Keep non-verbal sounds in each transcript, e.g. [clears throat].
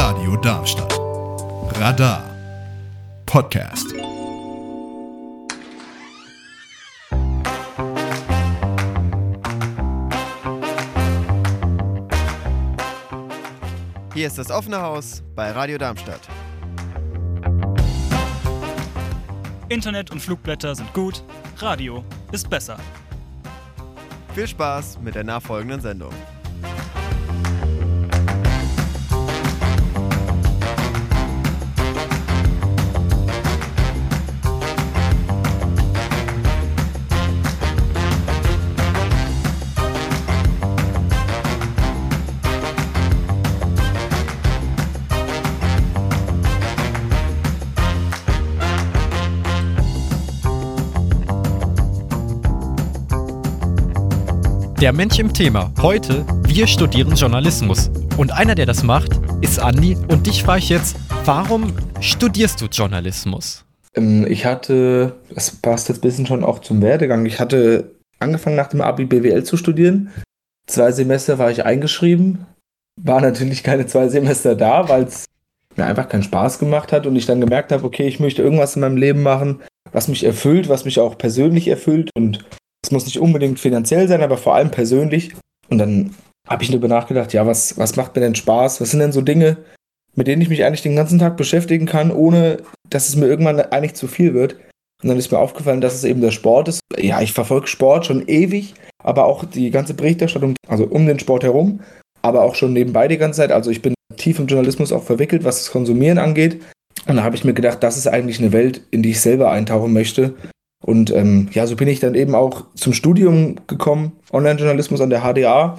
Radio Darmstadt. Radar Podcast. Hier ist das offene Haus bei Radio Darmstadt. Internet und Flugblätter sind gut, Radio ist besser. Viel Spaß mit der nachfolgenden Sendung. Der Mensch im Thema. Heute, wir studieren Journalismus. Und einer, der das macht, ist Andi. Und dich frage ich jetzt, warum studierst du Journalismus? Ähm, ich hatte, das passt jetzt ein bisschen schon auch zum Werdegang, ich hatte angefangen nach dem Abi BWL zu studieren. Zwei Semester war ich eingeschrieben, war natürlich keine zwei Semester da, weil es mir einfach keinen Spaß gemacht hat und ich dann gemerkt habe, okay, ich möchte irgendwas in meinem Leben machen, was mich erfüllt, was mich auch persönlich erfüllt und es muss nicht unbedingt finanziell sein, aber vor allem persönlich. Und dann habe ich darüber nachgedacht, ja, was, was macht mir denn Spaß? Was sind denn so Dinge, mit denen ich mich eigentlich den ganzen Tag beschäftigen kann, ohne dass es mir irgendwann eigentlich zu viel wird? Und dann ist mir aufgefallen, dass es eben der Sport ist. Ja, ich verfolge Sport schon ewig, aber auch die ganze Berichterstattung, also um den Sport herum, aber auch schon nebenbei die ganze Zeit. Also ich bin tief im Journalismus auch verwickelt, was das Konsumieren angeht. Und da habe ich mir gedacht, das ist eigentlich eine Welt, in die ich selber eintauchen möchte. Und ähm, ja, so bin ich dann eben auch zum Studium gekommen, Online-Journalismus an der HDA.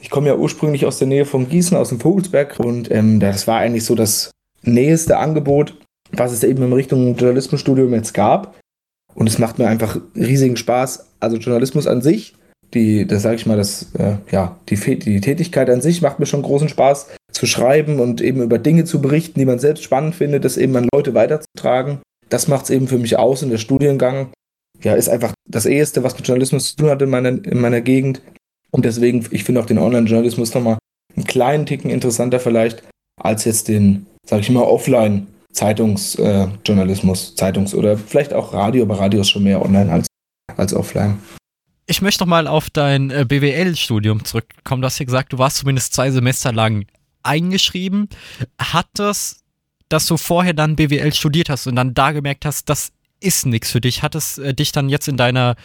Ich komme ja ursprünglich aus der Nähe von Gießen, aus dem Vogelsberg. Und ähm, das war eigentlich so das nächste Angebot, was es eben in Richtung Journalismusstudium jetzt gab. Und es macht mir einfach riesigen Spaß. Also Journalismus an sich, die, das sage ich mal, das, äh, ja, die, die Tätigkeit an sich macht mir schon großen Spaß zu schreiben und eben über Dinge zu berichten, die man selbst spannend findet, das eben an Leute weiterzutragen. Das macht es eben für mich aus in der Studiengang ja, ist einfach das Eheste, was mit Journalismus zu tun hat in meiner, in meiner Gegend. Und deswegen, ich finde auch den Online-Journalismus nochmal einen kleinen Ticken interessanter vielleicht als jetzt den, sag ich mal, Offline-Zeitungsjournalismus, äh, Zeitungs- oder vielleicht auch Radio, aber Radio ist schon mehr online als, als offline. Ich möchte nochmal auf dein äh, BWL-Studium zurückkommen. Du hast ja gesagt, du warst zumindest zwei Semester lang eingeschrieben. Hat das, dass du vorher dann BWL studiert hast und dann da gemerkt hast, das ist nichts für dich. Hat es äh, dich dann jetzt in deiner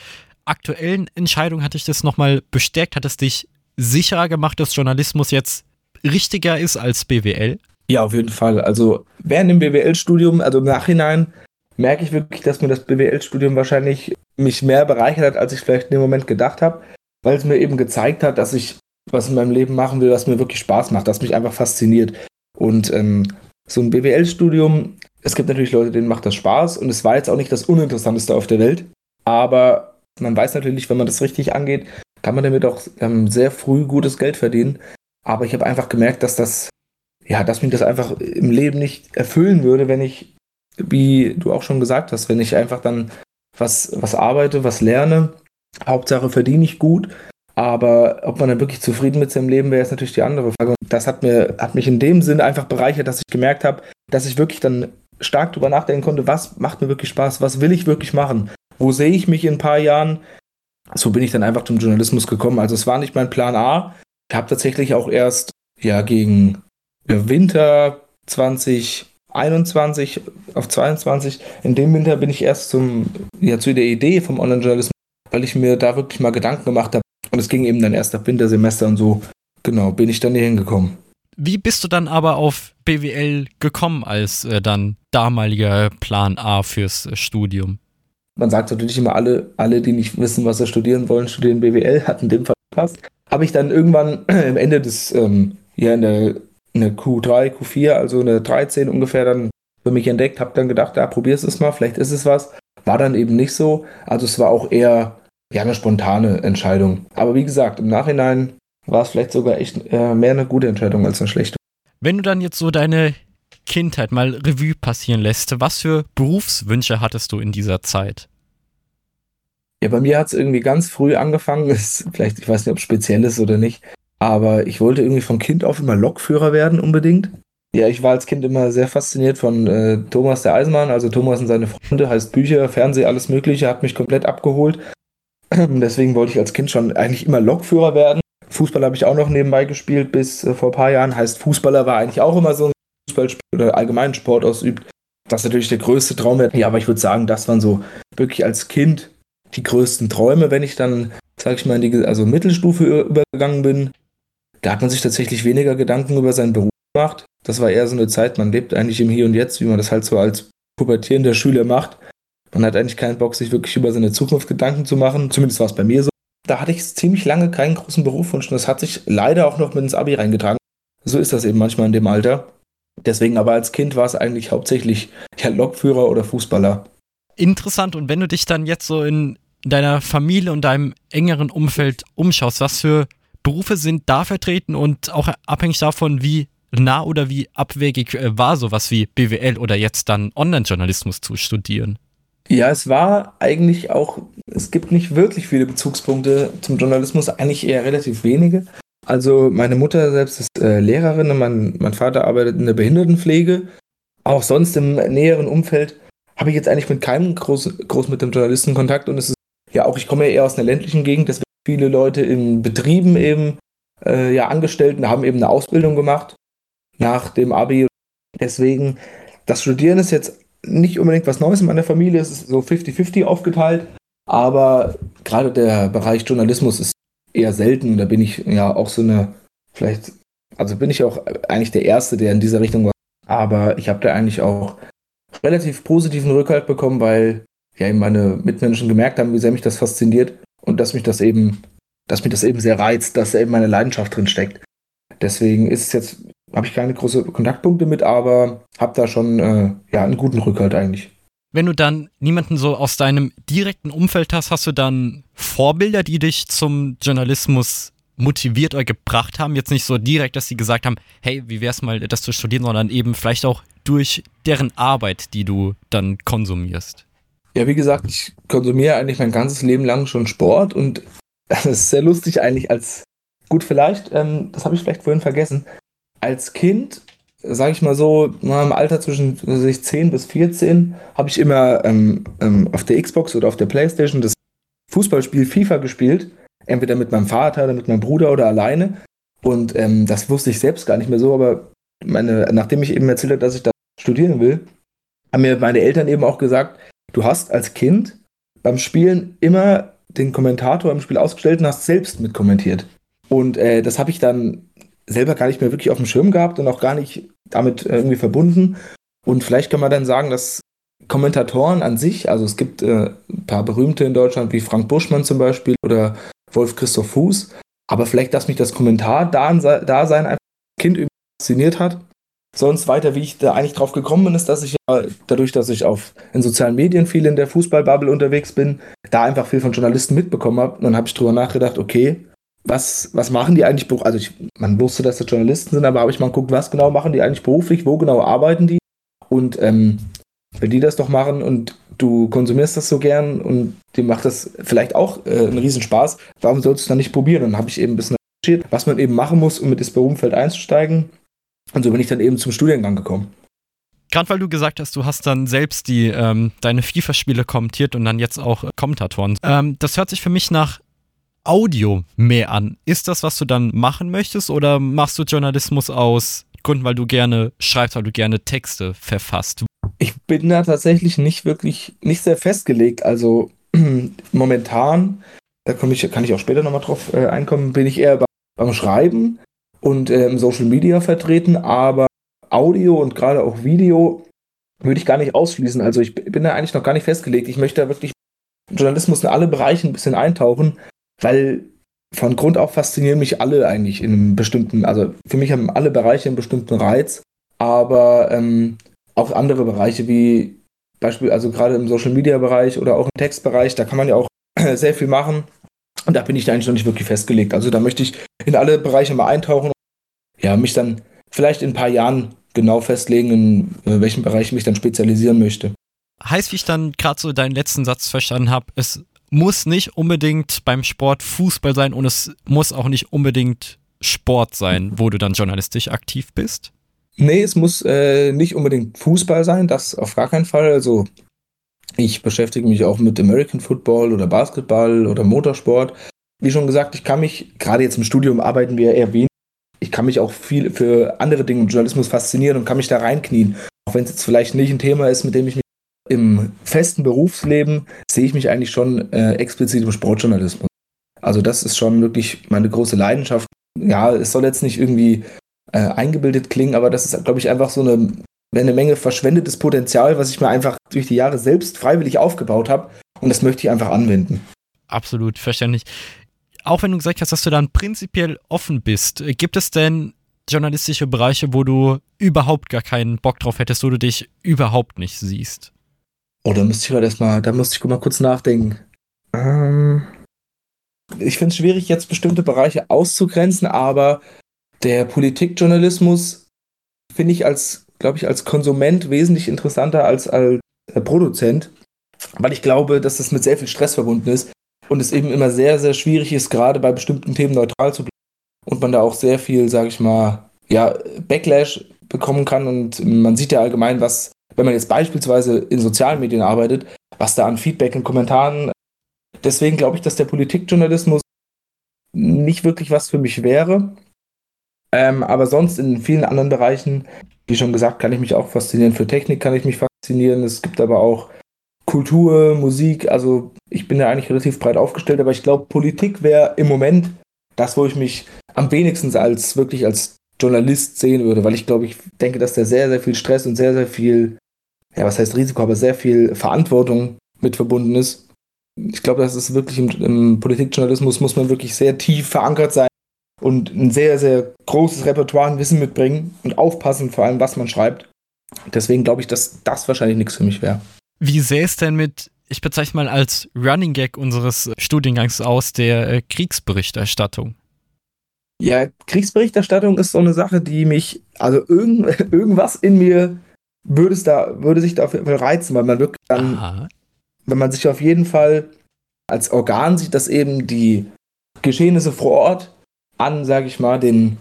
aktuellen Entscheidung, hat dich das nochmal bestärkt? Hat es dich sicherer gemacht, dass Journalismus jetzt richtiger ist als BWL? Ja, auf jeden Fall. Also während dem BWL-Studium, also im Nachhinein, merke ich wirklich, dass mir das BWL-Studium wahrscheinlich mich mehr bereichert hat, als ich vielleicht in dem Moment gedacht habe, weil es mir eben gezeigt hat, dass ich was in meinem Leben machen will, was mir wirklich Spaß macht, das mich einfach fasziniert. Und ähm, so ein BWL-Studium es gibt natürlich Leute, denen macht das Spaß und es war jetzt auch nicht das Uninteressanteste auf der Welt. Aber man weiß natürlich, wenn man das richtig angeht, kann man damit auch ähm, sehr früh gutes Geld verdienen. Aber ich habe einfach gemerkt, dass das, ja, dass mich das einfach im Leben nicht erfüllen würde, wenn ich, wie du auch schon gesagt hast, wenn ich einfach dann was, was arbeite, was lerne. Hauptsache verdiene ich gut. Aber ob man dann wirklich zufrieden mit seinem Leben wäre, ist natürlich die andere Frage. Und das hat, mir, hat mich in dem Sinn einfach bereichert, dass ich gemerkt habe, dass ich wirklich dann stark drüber nachdenken konnte, was macht mir wirklich Spaß, was will ich wirklich machen, wo sehe ich mich in ein paar Jahren. So bin ich dann einfach zum Journalismus gekommen. Also es war nicht mein Plan A. Ich habe tatsächlich auch erst ja gegen Winter 2021 auf 22, in dem Winter bin ich erst zum ja zu der Idee vom Online-Journalismus, weil ich mir da wirklich mal Gedanken gemacht habe. Und es ging eben dann erst ab Wintersemester und so. Genau, bin ich dann hier hingekommen. Wie bist du dann aber auf BWL gekommen als äh, dann damaliger Plan A fürs äh, Studium? Man sagt natürlich immer, alle, alle, die nicht wissen, was sie studieren wollen, studieren BWL, hat in dem Fall gepasst. Habe ich dann irgendwann am Ende des, ähm, ja, in der, in der Q3, Q4, also in der 13 ungefähr, dann für mich entdeckt, habe dann gedacht, ja, probier's es mal, vielleicht ist es was. War dann eben nicht so. Also es war auch eher ja, eine spontane Entscheidung. Aber wie gesagt, im Nachhinein war es vielleicht sogar echt äh, mehr eine gute Entscheidung als eine schlechte. Wenn du dann jetzt so deine Kindheit mal Revue passieren lässt, was für Berufswünsche hattest du in dieser Zeit? Ja, bei mir hat es irgendwie ganz früh angefangen. [laughs] Ist vielleicht, ich weiß nicht, ob es speziell ist oder nicht, aber ich wollte irgendwie vom Kind auf immer Lokführer werden unbedingt. Ja, ich war als Kind immer sehr fasziniert von äh, Thomas der Eisenmann, also Thomas und seine Freunde, heißt Bücher, Fernsehen, alles Mögliche, hat mich komplett abgeholt. [clears throat] Deswegen wollte ich als Kind schon eigentlich immer Lokführer werden. Fußball habe ich auch noch nebenbei gespielt bis äh, vor ein paar Jahren. Heißt, Fußballer war eigentlich auch immer so ein Fußballspiel oder allgemeinen Sport ausübt. Das ist natürlich der größte Traum. Ja, aber ich würde sagen, das waren so wirklich als Kind die größten Träume, wenn ich dann, sag ich mal, in die also Mittelstufe übergegangen bin. Da hat man sich tatsächlich weniger Gedanken über seinen Beruf gemacht. Das war eher so eine Zeit, man lebt eigentlich im Hier und Jetzt, wie man das halt so als pubertierender Schüler macht. Man hat eigentlich keinen Bock, sich wirklich über seine Zukunft Gedanken zu machen. Zumindest war es bei mir so. Da hatte ich ziemlich lange keinen großen Berufswunsch und das hat sich leider auch noch mit ins Abi reingetragen. So ist das eben manchmal in dem Alter. Deswegen aber als Kind war es eigentlich hauptsächlich ja, Lokführer oder Fußballer. Interessant. Und wenn du dich dann jetzt so in deiner Familie und deinem engeren Umfeld umschaust, was für Berufe sind da vertreten und auch abhängig davon, wie nah oder wie abwegig äh, war sowas wie BWL oder jetzt dann Online-Journalismus zu studieren? Ja, es war eigentlich auch, es gibt nicht wirklich viele Bezugspunkte zum Journalismus, eigentlich eher relativ wenige. Also meine Mutter selbst ist äh, Lehrerin mein, mein Vater arbeitet in der Behindertenpflege. Auch sonst im näheren Umfeld habe ich jetzt eigentlich mit keinem groß, groß mit dem Journalisten Kontakt und es ist ja auch, ich komme ja eher aus einer ländlichen Gegend, deswegen viele Leute in Betrieben eben, äh, ja, Angestellten haben eben eine Ausbildung gemacht nach dem Abi. Deswegen, das Studieren ist jetzt nicht unbedingt was Neues in meiner Familie, es ist so 50-50 aufgeteilt, aber gerade der Bereich Journalismus ist eher selten. Da bin ich ja auch so eine, vielleicht, also bin ich auch eigentlich der Erste, der in dieser Richtung war. Aber ich habe da eigentlich auch relativ positiven Rückhalt bekommen, weil ja eben meine Mitmenschen gemerkt haben, wie sehr mich das fasziniert und dass mich das eben, dass mich das eben sehr reizt, dass da eben meine Leidenschaft drin steckt. Deswegen ist es jetzt, habe ich keine großen Kontaktpunkte mit, aber habe da schon äh, ja einen guten Rückhalt eigentlich. Wenn du dann niemanden so aus deinem direkten Umfeld hast, hast du dann Vorbilder, die dich zum Journalismus motiviert oder gebracht haben? Jetzt nicht so direkt, dass sie gesagt haben, hey, wie wär's mal, das zu studieren, sondern eben vielleicht auch durch deren Arbeit, die du dann konsumierst. Ja, wie gesagt, ich konsumiere eigentlich mein ganzes Leben lang schon Sport und [laughs] das ist sehr lustig eigentlich als, gut vielleicht, ähm, das habe ich vielleicht vorhin vergessen, als Kind, sage ich mal so, im Alter zwischen 10 bis 14, habe ich immer ähm, ähm, auf der Xbox oder auf der Playstation das Fußballspiel FIFA gespielt, entweder mit meinem Vater oder mit meinem Bruder oder alleine. Und ähm, das wusste ich selbst gar nicht mehr so, aber meine, nachdem ich eben erzählt habe, dass ich da studieren will, haben mir meine Eltern eben auch gesagt, du hast als Kind beim Spielen immer den Kommentator im Spiel ausgestellt und hast selbst mitkommentiert. Und äh, das habe ich dann selber gar nicht mehr wirklich auf dem Schirm gehabt und auch gar nicht damit äh, irgendwie verbunden. Und vielleicht kann man dann sagen, dass Kommentatoren an sich, also es gibt äh, ein paar berühmte in Deutschland, wie Frank Buschmann zum Beispiel oder Wolf Christoph Fuß, aber vielleicht, dass mich das Kommentar da, sein einfach Kind fasziniert hat sonst weiter, wie ich da eigentlich drauf gekommen bin, ist, dass ich ja dadurch, dass ich auf in sozialen Medien viel in der Fußballbubble unterwegs bin, da einfach viel von Journalisten mitbekommen habe. Und dann habe ich drüber nachgedacht, okay, was, was machen die eigentlich? Also ich, man wusste, dass das Journalisten sind, aber habe ich mal geguckt, was genau machen die eigentlich beruflich, wo genau arbeiten die? Und ähm, wenn die das doch machen und du konsumierst das so gern und dir macht das vielleicht auch äh, einen Riesenspaß, warum sollst du es dann nicht probieren? Und dann habe ich eben ein bisschen recherchiert, was man eben machen muss, um mit das Berufsfeld einzusteigen. Und so bin ich dann eben zum Studiengang gekommen. Gerade weil du gesagt hast, du hast dann selbst die ähm, deine FIFA-Spiele kommentiert und dann jetzt auch äh, Kommentatoren. Ähm, das hört sich für mich nach Audio mehr an. Ist das, was du dann machen möchtest, oder machst du Journalismus aus Gründen, weil du gerne schreibst, weil du gerne Texte verfasst? Ich bin da tatsächlich nicht wirklich, nicht sehr festgelegt. Also [clears throat] momentan, da ich, kann ich auch später nochmal drauf äh, einkommen, bin ich eher beim Schreiben und äh, im Social Media vertreten, aber Audio und gerade auch Video würde ich gar nicht ausschließen. Also ich bin da eigentlich noch gar nicht festgelegt. Ich möchte da wirklich Journalismus in alle Bereiche ein bisschen eintauchen, weil von Grund auf faszinieren mich alle eigentlich in einem bestimmten, also für mich haben alle Bereiche einen bestimmten Reiz, aber ähm, auch andere Bereiche wie Beispiel, also gerade im Social Media Bereich oder auch im Textbereich, da kann man ja auch [clears throat] sehr viel machen. Und da bin ich eigentlich noch nicht wirklich festgelegt. Also da möchte ich in alle Bereiche mal eintauchen ja, mich dann vielleicht in ein paar Jahren genau festlegen, in äh, welchem Bereich ich mich dann spezialisieren möchte. Heißt, wie ich dann gerade so deinen letzten Satz verstanden habe, es muss nicht unbedingt beim Sport Fußball sein und es muss auch nicht unbedingt Sport sein, wo du dann journalistisch aktiv bist? Nee, es muss äh, nicht unbedingt Fußball sein, das auf gar keinen Fall. Also ich beschäftige mich auch mit American Football oder Basketball oder Motorsport. Wie schon gesagt, ich kann mich, gerade jetzt im Studium arbeiten wir eher wenig, ich kann mich auch viel für andere Dinge im Journalismus faszinieren und kann mich da reinknien. Auch wenn es jetzt vielleicht nicht ein Thema ist, mit dem ich mich im festen Berufsleben sehe ich mich eigentlich schon äh, explizit im Sportjournalismus. Also das ist schon wirklich meine große Leidenschaft. Ja, es soll jetzt nicht irgendwie äh, eingebildet klingen, aber das ist, glaube ich, einfach so eine, eine Menge verschwendetes Potenzial, was ich mir einfach durch die Jahre selbst freiwillig aufgebaut habe. Und das möchte ich einfach anwenden. Absolut verständlich. Auch wenn du gesagt hast, dass du dann prinzipiell offen bist, gibt es denn journalistische Bereiche, wo du überhaupt gar keinen Bock drauf hättest, wo du dich überhaupt nicht siehst? Oh, da müsste ich mal erstmal, da musste ich mal kurz nachdenken. Ähm, ich finde es schwierig, jetzt bestimmte Bereiche auszugrenzen, aber der Politikjournalismus finde ich als, glaube ich, als Konsument wesentlich interessanter als als Produzent, weil ich glaube, dass das mit sehr viel Stress verbunden ist und es eben immer sehr, sehr schwierig ist, gerade bei bestimmten Themen neutral zu bleiben und man da auch sehr viel, sage ich mal, ja, Backlash bekommen kann und man sieht ja allgemein, was, wenn man jetzt beispielsweise in sozialen Medien arbeitet, was da an Feedback und Kommentaren. Deswegen glaube ich, dass der Politikjournalismus nicht wirklich was für mich wäre. Ähm, aber sonst in vielen anderen Bereichen, wie schon gesagt, kann ich mich auch faszinieren. Für Technik kann ich mich faszinieren. Es gibt aber auch Kultur, Musik. Also ich bin da eigentlich relativ breit aufgestellt, aber ich glaube, Politik wäre im Moment das, wo ich mich am wenigsten als wirklich als Journalist sehen würde, weil ich glaube, ich denke, dass da sehr, sehr viel Stress und sehr, sehr viel, ja, was heißt Risiko, aber sehr viel Verantwortung mit verbunden ist. Ich glaube, das ist wirklich im, im Politikjournalismus muss man wirklich sehr tief verankert sein und ein sehr, sehr großes Repertoire an Wissen mitbringen und aufpassen, vor allem, was man schreibt. Deswegen glaube ich, dass das wahrscheinlich nichts für mich wäre. Wie sähe es denn mit, ich bezeichne mal als Running Gag unseres Studiengangs aus, der äh, Kriegsberichterstattung? Ja, Kriegsberichterstattung ist so eine Sache, die mich, also irgend, [laughs] irgendwas in mir würde es da, würde sich da auf jeden Fall reizen, weil man wirklich dann, Aha. wenn man sich auf jeden Fall als Organ sieht, dass eben die Geschehnisse vor Ort an, sage ich mal, den,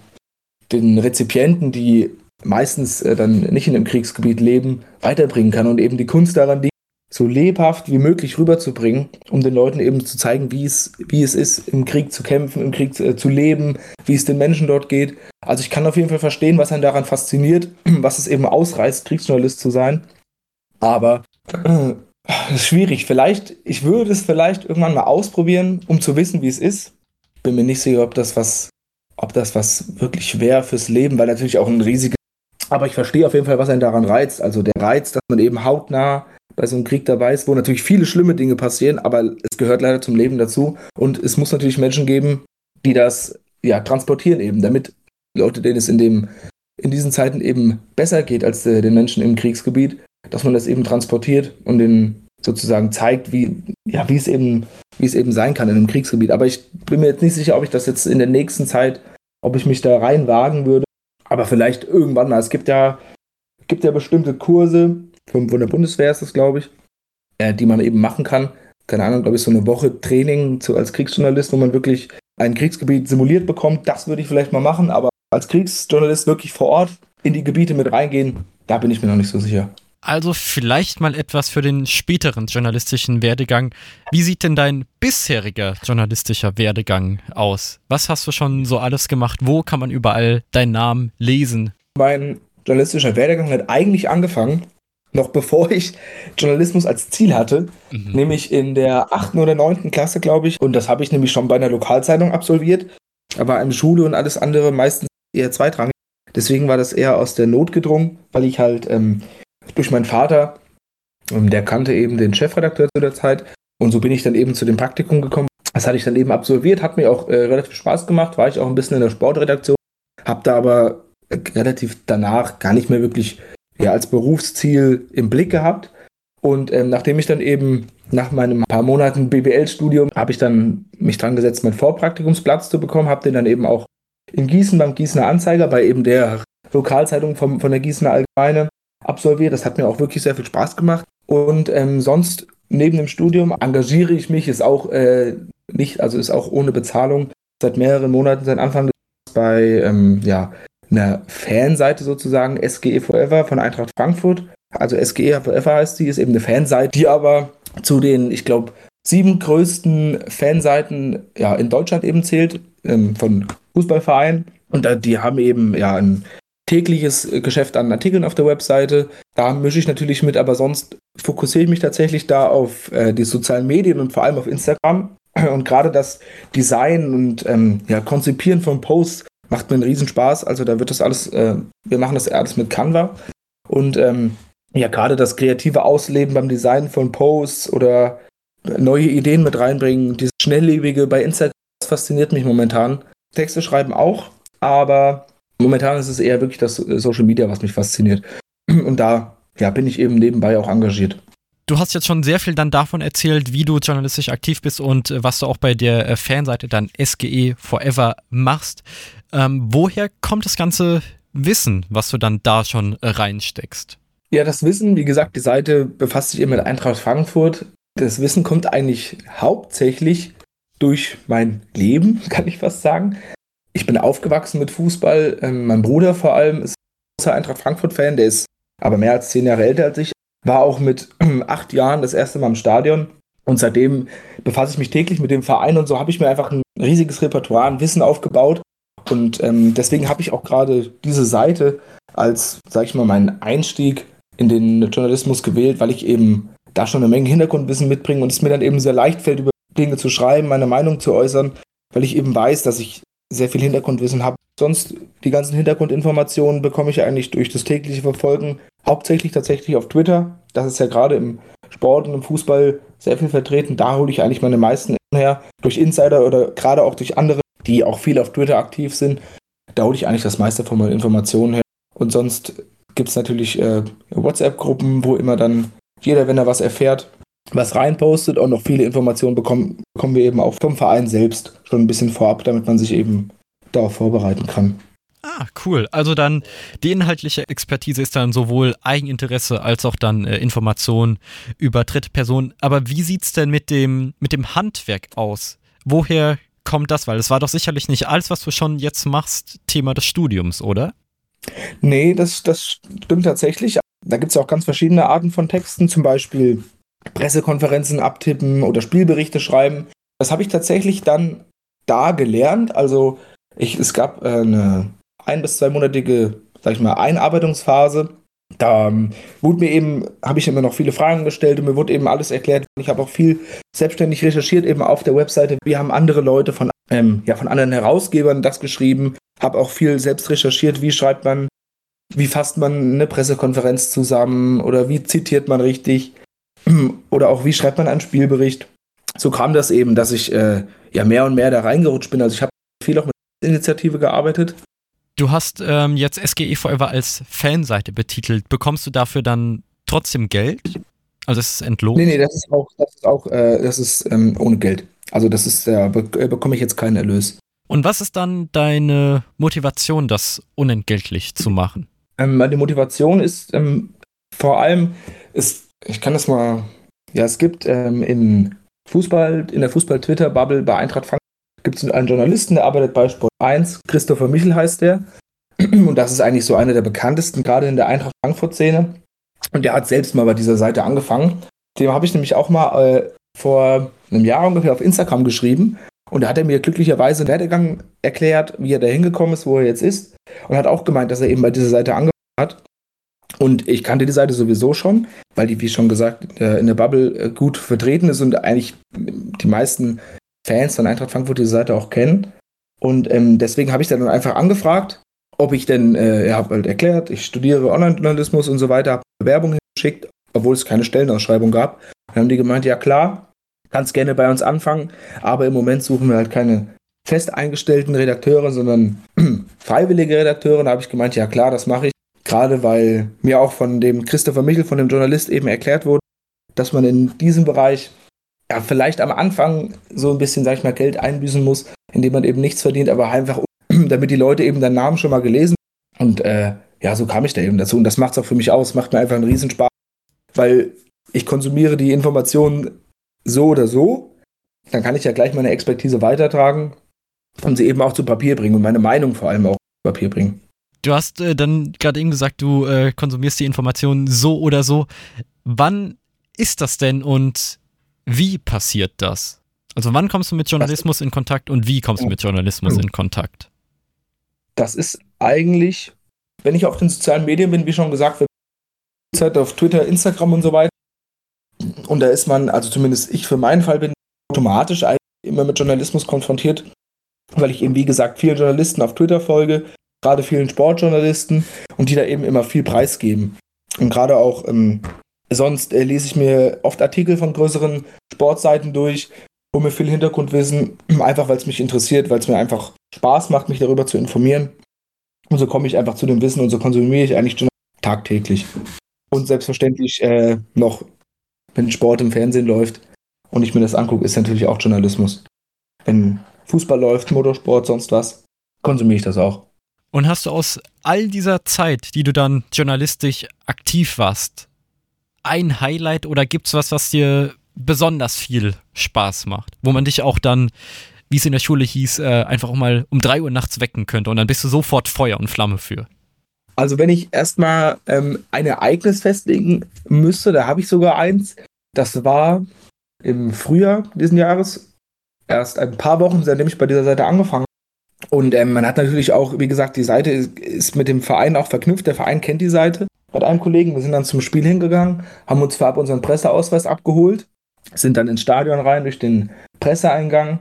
den Rezipienten, die meistens äh, dann nicht in einem Kriegsgebiet leben, weiterbringen kann und eben die Kunst daran liegt, so lebhaft wie möglich rüberzubringen, um den Leuten eben zu zeigen, wie es, wie es ist, im Krieg zu kämpfen, im Krieg zu, äh, zu leben, wie es den Menschen dort geht. Also ich kann auf jeden Fall verstehen, was einen daran fasziniert, [clears throat] was es eben ausreißt, Kriegsjournalist zu sein. Aber äh, schwierig. Vielleicht, ich würde es vielleicht irgendwann mal ausprobieren, um zu wissen, wie es ist. Bin mir nicht sicher, ob das was, ob das was wirklich wäre fürs Leben, weil natürlich auch ein riesiges. Aber ich verstehe auf jeden Fall, was einen daran reizt. Also der Reiz, dass man eben hautnah bei so einem Krieg dabei ist, wo natürlich viele schlimme Dinge passieren, aber es gehört leider zum Leben dazu. Und es muss natürlich Menschen geben, die das ja transportieren eben, damit Leute, denen es in dem in diesen Zeiten eben besser geht als äh, den Menschen im Kriegsgebiet, dass man das eben transportiert und den sozusagen zeigt, wie ja wie es eben wie es eben sein kann in einem Kriegsgebiet. Aber ich bin mir jetzt nicht sicher, ob ich das jetzt in der nächsten Zeit, ob ich mich da reinwagen würde. Aber vielleicht irgendwann mal. Es gibt ja gibt ja bestimmte Kurse, von, von der Bundeswehr ist das, glaube ich, äh, die man eben machen kann. Keine Ahnung, glaube ich, so eine Woche Training zu, als Kriegsjournalist, wo man wirklich ein Kriegsgebiet simuliert bekommt. Das würde ich vielleicht mal machen, aber als Kriegsjournalist wirklich vor Ort in die Gebiete mit reingehen, da bin ich mir noch nicht so sicher. Also vielleicht mal etwas für den späteren journalistischen Werdegang. Wie sieht denn dein bisheriger journalistischer Werdegang aus? Was hast du schon so alles gemacht? Wo kann man überall deinen Namen lesen? Mein journalistischer Werdegang hat eigentlich angefangen noch bevor ich Journalismus als Ziel hatte, mhm. nämlich in der achten oder neunten Klasse, glaube ich. Und das habe ich nämlich schon bei einer Lokalzeitung absolviert, aber in Schule und alles andere meistens eher zweitrangig. Deswegen war das eher aus der Not gedrungen, weil ich halt ähm, durch meinen Vater, ähm, der kannte eben den Chefredakteur zu der Zeit, und so bin ich dann eben zu dem Praktikum gekommen. Das hatte ich dann eben absolviert, hat mir auch äh, relativ Spaß gemacht, war ich auch ein bisschen in der Sportredaktion, habe da aber äh, relativ danach gar nicht mehr wirklich ja, als Berufsziel im Blick gehabt. Und ähm, nachdem ich dann eben nach meinem paar Monaten BWL-Studium habe ich dann mich dran gesetzt, meinen Vorpraktikumsplatz zu bekommen, habe den dann eben auch in Gießen beim Gießener Anzeiger bei eben der Lokalzeitung vom, von der Gießener Allgemeine absolviert. Das hat mir auch wirklich sehr viel Spaß gemacht. Und ähm, sonst neben dem Studium engagiere ich mich, ist auch äh, nicht, also ist auch ohne Bezahlung seit mehreren Monaten, seit Anfang bei ähm, ja, einer Fanseite sozusagen, SGE Forever von Eintracht Frankfurt. Also SGE Forever heißt die, ist eben eine Fanseite, die aber zu den, ich glaube, sieben größten Fanseiten ja, in Deutschland eben zählt, ähm, von Fußballvereinen. Und äh, die haben eben ja ein tägliches Geschäft an Artikeln auf der Webseite. Da mische ich natürlich mit, aber sonst fokussiere ich mich tatsächlich da auf äh, die sozialen Medien und vor allem auf Instagram. Und gerade das Design und ähm, ja, Konzipieren von Posts macht mir einen Riesenspaß. Also da wird das alles, äh, wir machen das alles mit Canva. Und ähm, ja, gerade das kreative Ausleben beim Design von Posts oder neue Ideen mit reinbringen, dieses Schnelllebige bei Instagram, das fasziniert mich momentan. Texte schreiben auch, aber momentan ist es eher wirklich das Social Media, was mich fasziniert. [clears throat] Und da ja, bin ich eben nebenbei auch engagiert. Du hast jetzt schon sehr viel dann davon erzählt, wie du journalistisch aktiv bist und äh, was du auch bei der äh, Fanseite dann SGE Forever machst. Ähm, woher kommt das ganze Wissen, was du dann da schon äh, reinsteckst? Ja, das Wissen, wie gesagt, die Seite befasst sich eben mit Eintracht Frankfurt. Das Wissen kommt eigentlich hauptsächlich durch mein Leben, [laughs] kann ich fast sagen. Ich bin aufgewachsen mit Fußball. Ähm, mein Bruder vor allem ist ein großer Eintracht Frankfurt-Fan, der ist aber mehr als zehn Jahre älter als ich. War auch mit [clears throat] acht Jahren das erste Mal im Stadion. Und seitdem befasse ich mich täglich mit dem Verein und so habe ich mir einfach ein riesiges Repertoire an Wissen aufgebaut. Und ähm, deswegen habe ich auch gerade diese Seite als, sag ich mal, meinen Einstieg in den Journalismus gewählt, weil ich eben da schon eine Menge Hintergrundwissen mitbringe und es mir dann eben sehr leicht fällt, über Dinge zu schreiben, meine Meinung zu äußern, weil ich eben weiß, dass ich sehr viel Hintergrundwissen habe. Sonst die ganzen Hintergrundinformationen bekomme ich eigentlich durch das tägliche Verfolgen, hauptsächlich tatsächlich auf Twitter. Das ist ja gerade im Sport und im Fußball sehr viel vertreten. Da hole ich eigentlich meine meisten her. Durch Insider oder gerade auch durch andere, die auch viel auf Twitter aktiv sind. Da hole ich eigentlich das meiste von meinen Informationen her. Und sonst gibt es natürlich äh, WhatsApp-Gruppen, wo immer dann jeder, wenn er was erfährt, was reinpostet und noch viele Informationen bekommen, bekommen wir eben auch vom Verein selbst schon ein bisschen vorab, damit man sich eben darauf vorbereiten kann. Ah, cool. Also dann die inhaltliche Expertise ist dann sowohl Eigeninteresse als auch dann äh, Information über dritte Personen. Aber wie sieht es denn mit dem, mit dem Handwerk aus? Woher kommt das? Weil es war doch sicherlich nicht alles, was du schon jetzt machst, Thema des Studiums, oder? Nee, das, das stimmt tatsächlich. Da gibt es auch ganz verschiedene Arten von Texten, zum Beispiel Pressekonferenzen abtippen oder Spielberichte schreiben. Das habe ich tatsächlich dann da gelernt. Also ich, es gab äh, eine ein- bis zweimonatige, sag ich mal, Einarbeitungsphase. Da ähm, wurde mir eben, habe ich immer noch viele Fragen gestellt und mir wurde eben alles erklärt. Ich habe auch viel selbstständig recherchiert, eben auf der Webseite. Wir haben andere Leute von, ähm, ja, von anderen Herausgebern das geschrieben. Habe auch viel selbst recherchiert, wie schreibt man, wie fasst man eine Pressekonferenz zusammen oder wie zitiert man richtig [clears throat] oder auch wie schreibt man einen Spielbericht. So kam das eben, dass ich äh, ja mehr und mehr da reingerutscht bin. Also ich habe viel auch mit Initiative gearbeitet. Du hast ähm, jetzt SGE Forever als Fanseite betitelt. Bekommst du dafür dann trotzdem Geld? Also das ist entlohnt? Nee, nee, das ist auch, das ist auch, äh, das ist ähm, ohne Geld. Also das ist, äh, be bekomme ich jetzt keinen Erlös. Und was ist dann deine Motivation, das unentgeltlich zu machen? Ähm, meine Motivation ist ähm, vor allem, ist, ich kann das mal, ja, es gibt ähm, in Fußball, in der Fußball-Twitter-Bubble bei Eintracht Frankfurt gibt es einen Journalisten, der arbeitet bei Sport 1, Christopher Michel heißt der. [clears throat] Und das ist eigentlich so einer der bekanntesten, gerade in der Eintracht Frankfurt-Szene. Und der hat selbst mal bei dieser Seite angefangen. Dem habe ich nämlich auch mal äh, vor einem Jahr ungefähr auf Instagram geschrieben. Und da hat er mir glücklicherweise einen Werdegang erklärt, wie er da hingekommen ist, wo er jetzt ist. Und hat auch gemeint, dass er eben bei dieser Seite angefangen hat. Und ich kannte die Seite sowieso schon, weil die, wie schon gesagt, äh, in der Bubble gut vertreten ist und eigentlich die meisten Fans von Eintracht Frankfurt diese Seite auch kennen. Und ähm, deswegen habe ich dann einfach angefragt, ob ich denn, äh, hat halt erklärt, ich studiere Online-Journalismus und so weiter, habe Bewerbung hingeschickt, obwohl es keine Stellenausschreibung gab. Dann haben die gemeint, ja klar, kannst gerne bei uns anfangen, aber im Moment suchen wir halt keine fest eingestellten Redakteure, sondern [clears throat] freiwillige Redakteure. Da habe ich gemeint, ja klar, das mache ich. Gerade weil mir auch von dem Christopher Michel, von dem Journalist eben erklärt wurde, dass man in diesem Bereich ja vielleicht am Anfang so ein bisschen, sag ich mal, Geld einbüßen muss, indem man eben nichts verdient, aber einfach, [clears throat] damit die Leute eben deinen Namen schon mal gelesen. Und äh, ja, so kam ich da eben dazu. Und das macht es auch für mich aus, macht mir einfach einen Riesenspaß, weil ich konsumiere die Informationen so oder so. Dann kann ich ja gleich meine Expertise weitertragen und sie eben auch zu Papier bringen und meine Meinung vor allem auch zu Papier bringen. Du hast äh, dann gerade eben gesagt, du äh, konsumierst die Informationen so oder so. Wann ist das denn und wie passiert das? Also wann kommst du mit Journalismus in Kontakt und wie kommst du mit Journalismus in Kontakt? Das ist eigentlich, wenn ich auf den sozialen Medien bin, wie schon gesagt, Zeit auf Twitter, Instagram und so weiter. Und da ist man, also zumindest ich für meinen Fall bin automatisch immer mit Journalismus konfrontiert, weil ich eben, wie gesagt, vielen Journalisten auf Twitter folge, gerade vielen Sportjournalisten und die da eben immer viel preisgeben. Und gerade auch ähm, sonst äh, lese ich mir oft Artikel von größeren Sportseiten durch, hole mir viel Hintergrundwissen, [clears throat] einfach weil es mich interessiert, weil es mir einfach Spaß macht, mich darüber zu informieren. Und so komme ich einfach zu dem Wissen und so konsumiere ich eigentlich tagtäglich. Und selbstverständlich äh, noch, wenn Sport im Fernsehen läuft und ich mir das angucke, ist natürlich auch Journalismus. Wenn Fußball läuft, Motorsport, sonst was, konsumiere ich das auch. Und hast du aus all dieser Zeit, die du dann journalistisch aktiv warst, ein Highlight oder gibt es was, was dir besonders viel Spaß macht? Wo man dich auch dann, wie es in der Schule hieß, äh, einfach auch mal um drei Uhr nachts wecken könnte und dann bist du sofort Feuer und Flamme für. Also wenn ich erstmal ähm, ein Ereignis festlegen müsste, da habe ich sogar eins. Das war im Frühjahr diesen Jahres, erst ein paar Wochen, seitdem ich bei dieser Seite angefangen und ähm, man hat natürlich auch, wie gesagt, die Seite ist, ist, mit dem Verein auch verknüpft. Der Verein kennt die Seite mit einem Kollegen. Wir sind dann zum Spiel hingegangen, haben uns vorab unseren Presseausweis abgeholt, sind dann ins Stadion rein durch den Presseeingang.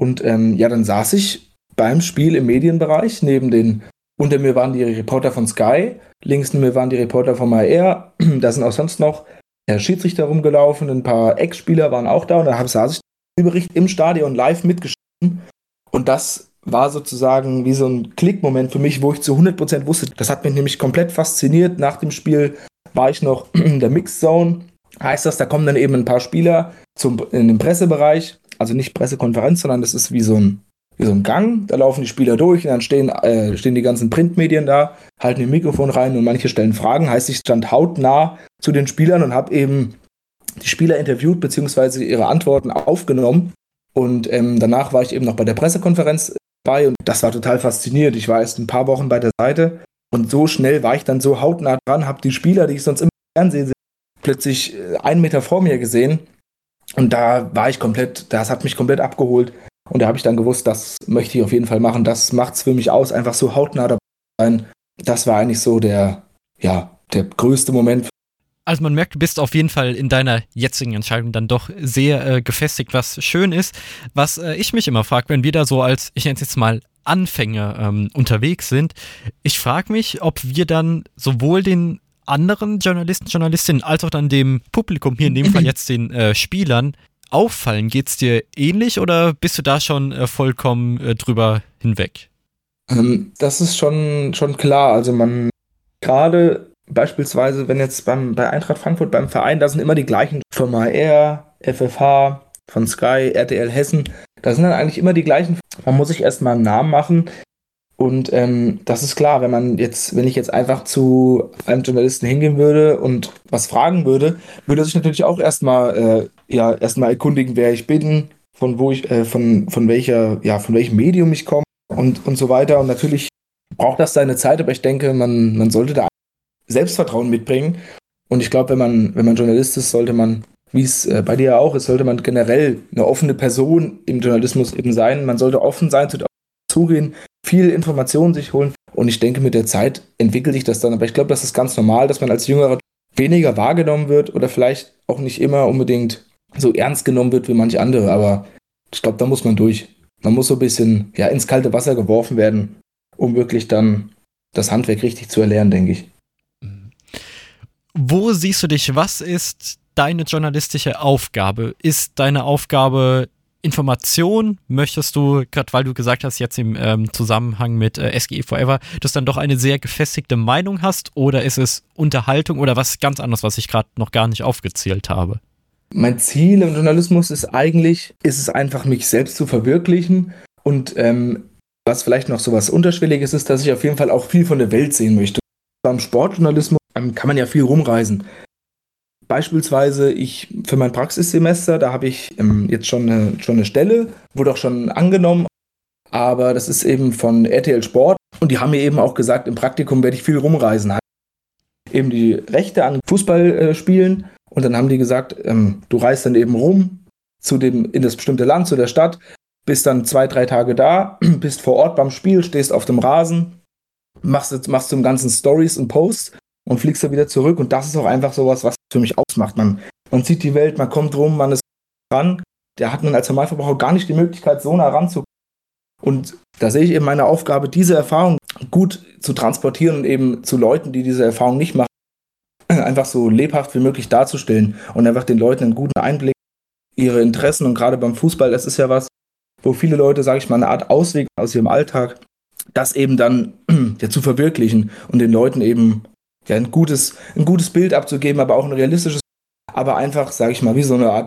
Und ähm, ja, dann saß ich beim Spiel im Medienbereich neben den, unter mir waren die Reporter von Sky, links neben mir waren die Reporter von MyAir. [clears throat] Da sind auch sonst noch der Schiedsrichter rumgelaufen, ein paar Ex-Spieler waren auch da und da saß ich den Bericht im Stadion live mitgeschrieben. Und das war sozusagen wie so ein Klickmoment für mich, wo ich zu 100% wusste, das hat mich nämlich komplett fasziniert. Nach dem Spiel war ich noch [clears throat] in der Mixzone. Heißt das, da kommen dann eben ein paar Spieler zum, in den Pressebereich, also nicht Pressekonferenz, sondern das ist wie so ein, wie so ein Gang. Da laufen die Spieler durch und dann stehen, äh, stehen die ganzen Printmedien da, halten ihr Mikrofon rein und manche stellen Fragen. Heißt, ich stand hautnah zu den Spielern und habe eben die Spieler interviewt bzw. ihre Antworten aufgenommen. Und ähm, danach war ich eben noch bei der Pressekonferenz bei und das war total faszinierend. Ich war erst ein paar Wochen bei der Seite und so schnell war ich dann so hautnah dran, habe die Spieler, die ich sonst im Fernsehen sehe, plötzlich äh, einen Meter vor mir gesehen und da war ich komplett, das hat mich komplett abgeholt und da habe ich dann gewusst, das möchte ich auf jeden Fall machen. Das macht es für mich aus, einfach so hautnah dabei sein. Das war eigentlich so der, ja, der größte Moment also man merkt, du bist auf jeden Fall in deiner jetzigen Entscheidung dann doch sehr äh, gefestigt, was schön ist. Was äh, ich mich immer frage, wenn wir da so als, ich nenne es jetzt mal Anfänger ähm, unterwegs sind, ich frage mich, ob wir dann sowohl den anderen Journalisten, Journalistinnen als auch dann dem Publikum, hier in dem Fall [clears throat] jetzt den äh, Spielern, auffallen. Geht es dir ähnlich oder bist du da schon äh, vollkommen äh, drüber hinweg? Ähm, das ist schon, schon klar. Also man gerade beispielsweise, wenn jetzt beim, bei Eintracht Frankfurt beim Verein, da sind immer die gleichen von R, FFH, von Sky, RTL Hessen, da sind dann eigentlich immer die gleichen. Man muss sich erstmal einen Namen machen. Und ähm, das ist klar, wenn man jetzt, wenn ich jetzt einfach zu einem Journalisten hingehen würde und was fragen würde, würde er sich natürlich auch erstmal äh, ja erstmal erkundigen, wer ich bin, von wo ich, äh, von, von welcher, ja, von welchem Medium ich komme und, und so weiter. Und natürlich braucht das seine Zeit, aber ich denke, man, man sollte da Selbstvertrauen mitbringen. Und ich glaube, wenn man, wenn man Journalist ist, sollte man, wie es äh, bei dir auch ist, sollte man generell eine offene Person im Journalismus eben sein. Man sollte offen sein, zu zugehen, viel Informationen sich holen. Und ich denke, mit der Zeit entwickelt sich das dann. Aber ich glaube, das ist ganz normal, dass man als Jüngerer weniger wahrgenommen wird oder vielleicht auch nicht immer unbedingt so ernst genommen wird wie manche andere. Aber ich glaube, da muss man durch. Man muss so ein bisschen ja, ins kalte Wasser geworfen werden, um wirklich dann das Handwerk richtig zu erlernen, denke ich. Wo siehst du dich? Was ist deine journalistische Aufgabe? Ist deine Aufgabe Information? Möchtest du, gerade weil du gesagt hast, jetzt im ähm, Zusammenhang mit äh, SGE Forever, dass dann doch eine sehr gefestigte Meinung hast? Oder ist es Unterhaltung oder was ganz anderes, was ich gerade noch gar nicht aufgezählt habe? Mein Ziel im Journalismus ist eigentlich, ist es einfach, mich selbst zu verwirklichen und ähm, was vielleicht noch so was Unterschwelliges ist, dass ich auf jeden Fall auch viel von der Welt sehen möchte. Beim Sportjournalismus ähm, kann man ja viel rumreisen. Beispielsweise ich für mein Praxissemester, da habe ich ähm, jetzt schon eine, schon eine Stelle, wurde auch schon angenommen, aber das ist eben von RTL Sport, Und die haben mir eben auch gesagt, im Praktikum werde ich viel rumreisen. Eben die Rechte an Fußballspielen. Und dann haben die gesagt, ähm, du reist dann eben rum zu dem, in das bestimmte Land, zu der Stadt, bist dann zwei, drei Tage da, [clears throat] bist vor Ort beim Spiel, stehst auf dem Rasen, machst, machst zum ganzen Stories und Posts und fliegst dann wieder zurück. Und das ist auch einfach sowas, was für mich ausmacht. Man, man sieht die Welt, man kommt rum, man ist ran. Da hat man als Normalverbraucher gar nicht die Möglichkeit, so nah ranzukommen. Und da sehe ich eben meine Aufgabe, diese Erfahrung gut zu transportieren und eben zu Leuten, die diese Erfahrung nicht machen, [clears throat] einfach so lebhaft wie möglich darzustellen und einfach den Leuten einen guten Einblick, ihre Interessen und gerade beim Fußball, das ist ja was, wo viele Leute, sage ich mal, eine Art Ausweg aus ihrem Alltag, das eben dann [clears throat] ja, zu verwirklichen und den Leuten eben ja, ein, gutes, ein gutes Bild abzugeben, aber auch ein realistisches, aber einfach, sage ich mal, wie so eine Art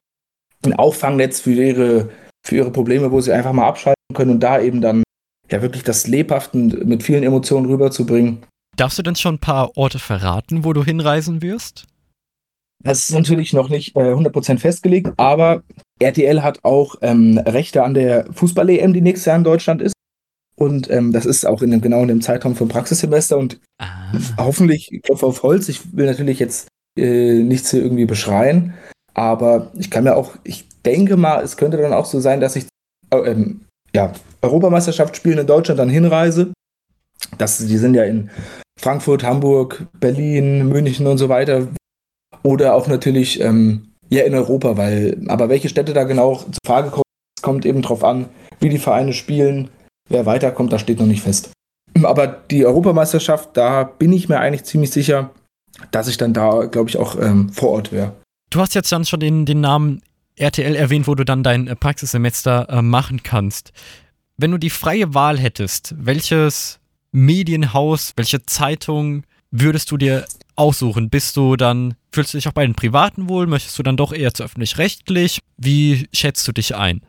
ein Auffangnetz für ihre, für ihre Probleme, wo sie einfach mal abschalten können und da eben dann ja wirklich das Lebhaften mit vielen Emotionen rüberzubringen. Darfst du denn schon ein paar Orte verraten, wo du hinreisen wirst? Das ist natürlich noch nicht äh, 100% festgelegt, aber RTL hat auch ähm, Rechte an der Fußball-EM, die nächstes Jahr in Deutschland ist. Und ähm, das ist auch in dem, genau in dem Zeitraum vom Praxissemester. Und ah. hoffentlich, ich klopfe auf Holz, ich will natürlich jetzt äh, nichts hier irgendwie beschreien, aber ich kann mir auch, ich denke mal, es könnte dann auch so sein, dass ich äh, ähm, ja, Europameisterschaft spielen in Deutschland dann hinreise. Das, die sind ja in Frankfurt, Hamburg, Berlin, München und so weiter. Oder auch natürlich ähm, ja in Europa, weil, aber welche Städte da genau zur Frage kommen, kommt eben drauf an, wie die Vereine spielen. Wer weiterkommt, das steht noch nicht fest. Aber die Europameisterschaft, da bin ich mir eigentlich ziemlich sicher, dass ich dann da, glaube ich, auch ähm, vor Ort wäre. Du hast jetzt dann schon den, den Namen RTL erwähnt, wo du dann dein äh, Praxissemester äh, machen kannst. Wenn du die freie Wahl hättest, welches Medienhaus, welche Zeitung würdest du dir aussuchen? Bist du dann, fühlst du dich auch bei den Privaten wohl? Möchtest du dann doch eher zu öffentlich-rechtlich? Wie schätzt du dich ein?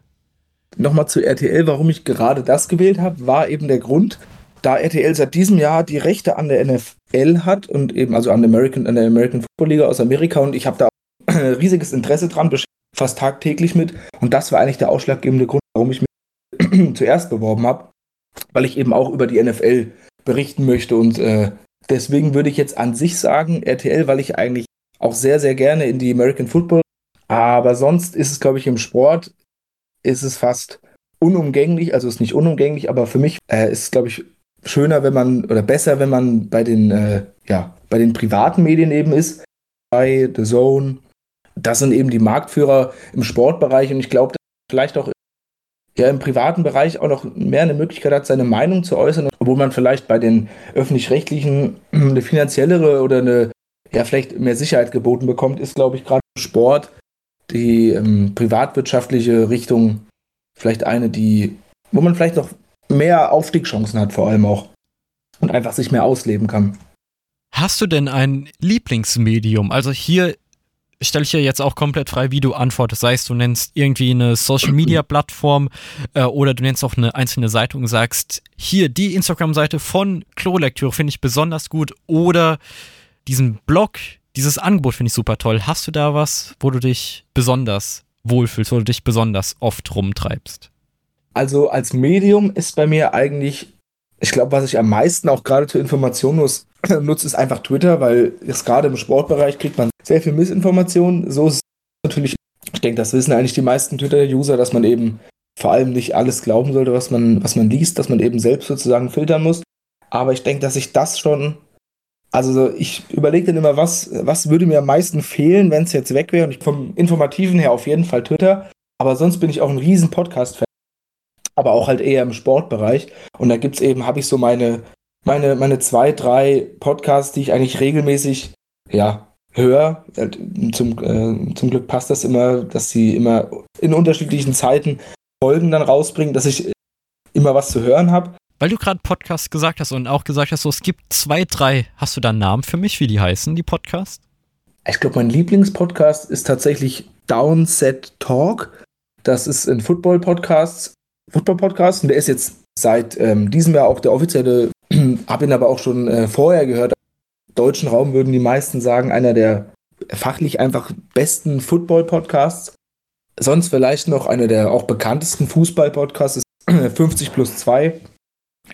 Nochmal zu RTL, warum ich gerade das gewählt habe, war eben der Grund, da RTL seit diesem Jahr die Rechte an der NFL hat und eben also an der American, an der American Football Liga aus Amerika und ich habe da riesiges Interesse dran, fast tagtäglich mit. Und das war eigentlich der ausschlaggebende Grund, warum ich mich [clears throat] zuerst beworben habe, weil ich eben auch über die NFL berichten möchte. Und äh, deswegen würde ich jetzt an sich sagen, RTL, weil ich eigentlich auch sehr, sehr gerne in die American Football. Aber sonst ist es, glaube ich, im Sport ist es fast unumgänglich, also ist nicht unumgänglich, aber für mich äh, ist es, glaube ich, schöner, wenn man oder besser, wenn man bei den, äh, ja, bei den privaten Medien eben ist, bei The Zone, das sind eben die Marktführer im Sportbereich und ich glaube, vielleicht auch ja, im privaten Bereich auch noch mehr eine Möglichkeit hat, seine Meinung zu äußern, obwohl man vielleicht bei den öffentlich-rechtlichen eine finanziellere oder eine, ja, vielleicht mehr Sicherheit geboten bekommt, ist, glaube ich, gerade im Sport die ähm, privatwirtschaftliche Richtung vielleicht eine, die, wo man vielleicht noch mehr Aufstiegschancen hat, vor allem auch. Und einfach sich mehr ausleben kann. Hast du denn ein Lieblingsmedium? Also hier stelle ich dir jetzt auch komplett frei, wie du antwortest. Sei es, du nennst irgendwie eine Social Media Plattform äh, oder du nennst auch eine einzelne Seite und sagst, hier, die Instagram-Seite von Klolektüre finde ich besonders gut oder diesen Blog, dieses Angebot finde ich super toll. Hast du da was, wo du dich besonders wohlfühlst, wo du dich besonders oft rumtreibst? Also als Medium ist bei mir eigentlich, ich glaube, was ich am meisten auch gerade zur Information [clears throat] nutze, ist einfach Twitter, weil jetzt gerade im Sportbereich kriegt man sehr viel Missinformation. So ist es natürlich, ich denke, das wissen eigentlich die meisten Twitter-User, dass man eben vor allem nicht alles glauben sollte, was man, was man liest, dass man eben selbst sozusagen filtern muss. Aber ich denke, dass ich das schon, also ich überlege dann immer, was, was würde mir am meisten fehlen, wenn es jetzt weg wäre. Und ich vom Informativen her auf jeden Fall Twitter. Aber sonst bin ich auch ein riesen Podcast-Fan. Aber auch halt eher im Sportbereich. Und da gibt es eben, habe ich so meine, meine, meine zwei, drei Podcasts, die ich eigentlich regelmäßig, ja, höre. Äh, zum, äh, zum Glück passt das immer, dass sie immer in unterschiedlichen Zeiten Folgen dann rausbringen, dass ich immer was zu hören habe. Weil du gerade Podcast gesagt hast und auch gesagt hast, so, es gibt zwei, drei. Hast du da einen Namen für mich, wie die heißen, die Podcasts? Ich glaube, mein Lieblingspodcast ist tatsächlich Downset Talk. Das ist ein Football-Podcast, Football-Podcast und der ist jetzt seit ähm, diesem Jahr auch der offizielle, [clears throat] habe ihn aber auch schon äh, vorher gehört, deutschen Raum würden die meisten sagen, einer der fachlich einfach besten Football-Podcasts. Sonst vielleicht noch einer der auch bekanntesten Fußball-Podcasts ist [clears throat] 50 plus 2.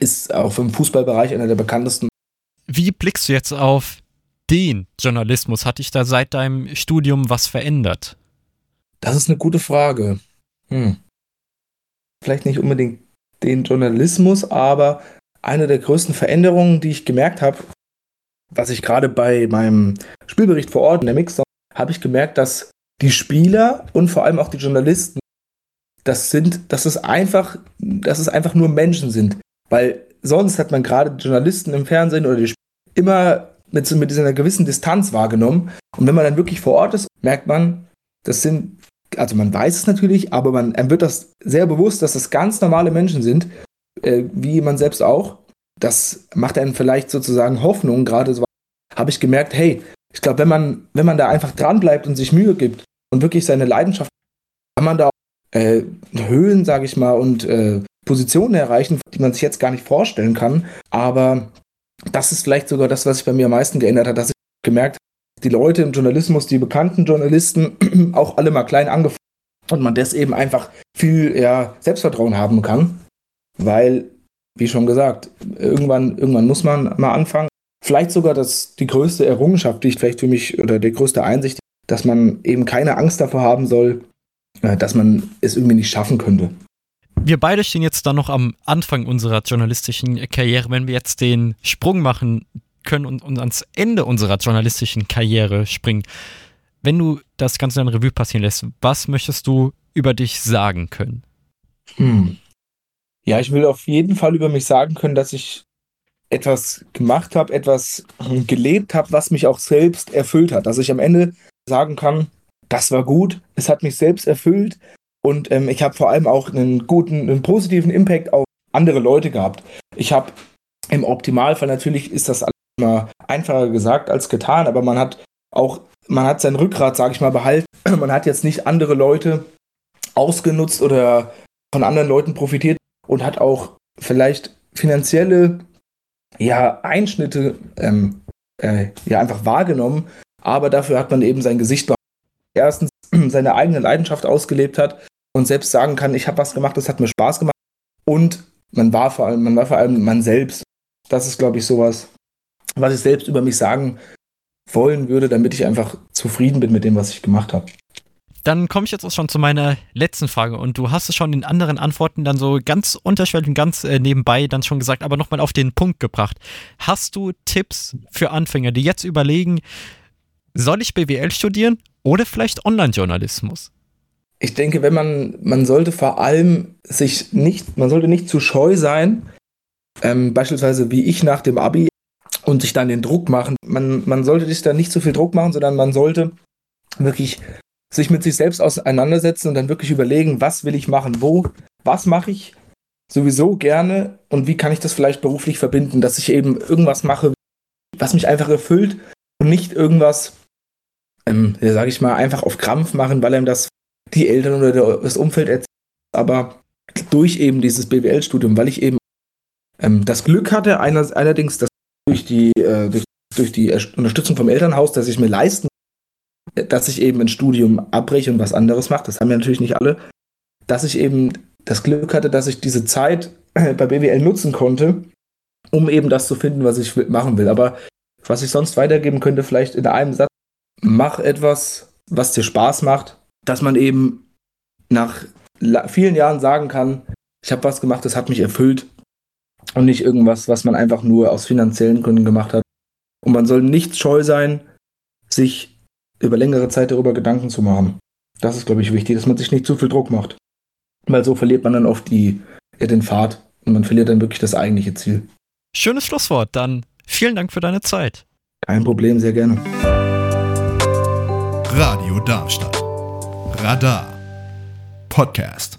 ist auch im Fußballbereich einer der bekanntesten. Wie blickst du jetzt auf den Journalismus? Hat dich da seit deinem Studium was verändert? Das ist eine gute Frage. Hm. Vielleicht nicht unbedingt den Journalismus, aber eine der größten Veränderungen, die ich gemerkt habe, was ich gerade bei meinem Spielbericht vor Ort in der Mixer, habe ich gemerkt, dass die Spieler und vor allem auch die Journalisten, das sind, dass es einfach, dass es einfach nur Menschen sind. Weil sonst hat man gerade Journalisten im Fernsehen oder die Spieler immer mit, mit dieser gewissen Distanz wahrgenommen. Und wenn man dann wirklich vor Ort ist, merkt man, das sind, also man weiß es natürlich, aber man einem wird das sehr bewusst, dass das ganz normale Menschen sind, äh, wie man selbst auch. Das macht einen vielleicht sozusagen Hoffnung, gerade so habe ich gemerkt, hey, ich glaube, wenn man, wenn man da einfach dranbleibt und sich Mühe gibt und wirklich seine Leidenschaft, kann man da auch, äh, Höhen, sage ich mal, und äh, Positionen erreichen, die man sich jetzt gar nicht vorstellen kann. Aber das ist vielleicht sogar das, was sich bei mir am meisten geändert hat, dass ich gemerkt habe, die Leute im Journalismus, die bekannten Journalisten, [clears throat] auch alle mal klein angefangen und man das eben einfach viel ja, Selbstvertrauen haben kann, weil, wie schon gesagt, irgendwann, irgendwann muss man mal anfangen. Vielleicht sogar das, die größte Errungenschaft, die ich vielleicht für mich, oder die größte Einsicht, dass man eben keine Angst davor haben soll, äh, dass man es irgendwie nicht schaffen könnte. Wir beide stehen jetzt da noch am Anfang unserer journalistischen Karriere. Wenn wir jetzt den Sprung machen können und, und ans Ende unserer journalistischen Karriere springen, wenn du das Ganze in Revue passieren lässt, was möchtest du über dich sagen können? Hm. Ja, ich will auf jeden Fall über mich sagen können, dass ich etwas gemacht habe, etwas gelebt habe, was mich auch selbst erfüllt hat. Dass ich am Ende sagen kann, das war gut, es hat mich selbst erfüllt und ähm, ich habe vor allem auch einen guten, einen positiven Impact auf andere Leute gehabt. Ich habe im Optimalfall natürlich ist das immer einfacher gesagt als getan, aber man hat auch, man hat sein Rückgrat, sage ich mal, behalten. [clears throat] Man hat jetzt nicht andere Leute ausgenutzt oder von anderen Leuten profitiert und hat auch vielleicht finanzielle ja, Einschnitte ähm, äh, ja einfach wahrgenommen, aber dafür hat man eben sein Gesicht behalten. Erstens [clears throat] seine eigene Leidenschaft ausgelebt hat und selbst sagen kann, ich habe was gemacht, das hat mir Spaß gemacht. Und man war vor allem, man war vor allem man selbst. Das ist, glaube ich, sowas, was ich selbst über mich sagen wollen würde, damit ich einfach zufrieden bin mit dem, was ich gemacht habe. Dann komme ich jetzt auch schon zu meiner letzten Frage und du hast es schon in anderen Antworten dann so ganz unterschwellig und ganz äh, nebenbei dann schon gesagt, aber nochmal auf den Punkt gebracht. Hast du Tipps für Anfänger, die jetzt überlegen, soll ich BWL studieren oder vielleicht Online-Journalismus? Ich denke, wenn man, man sollte vor allem sich nicht, man sollte nicht zu scheu sein, ähm, beispielsweise wie ich nach dem Abi und sich dann den Druck machen. Man, man sollte sich da nicht zu viel Druck machen, sondern man sollte wirklich sich mit sich selbst auseinandersetzen und dann wirklich überlegen, was will ich machen, wo, was mache ich sowieso gerne und wie kann ich das vielleicht beruflich verbinden, dass ich eben irgendwas mache, was mich einfach erfüllt und nicht irgendwas, ähm, sage ich mal, einfach auf Krampf machen, weil einem das die Eltern oder das Umfeld erzählt, aber durch eben dieses BWL-Studium, weil ich eben ähm, das Glück hatte, einer, allerdings dass durch die, äh, durch, durch die Unterstützung vom Elternhaus, dass ich mir leisten, dass ich eben ein Studium abbreche und was anderes mache, das haben ja natürlich nicht alle, dass ich eben das Glück hatte, dass ich diese Zeit [clears throat] bei BWL nutzen konnte, um eben das zu finden, was ich machen will. Aber was ich sonst weitergeben könnte, vielleicht in einem Satz, mach etwas, was dir Spaß macht, dass man eben nach vielen Jahren sagen kann, ich habe was gemacht, das hat mich erfüllt und nicht irgendwas, was man einfach nur aus finanziellen Gründen gemacht hat. Und man soll nicht scheu sein, sich über längere Zeit darüber Gedanken zu machen. Das ist, glaube ich, wichtig, dass man sich nicht zu viel Druck macht. Weil so verliert man dann oft die, ja, den Pfad und man verliert dann wirklich das eigentliche Ziel. Schönes Schlusswort. Dann vielen Dank für deine Zeit. Kein Problem, sehr gerne. Radio Darmstadt. Radar Podcast.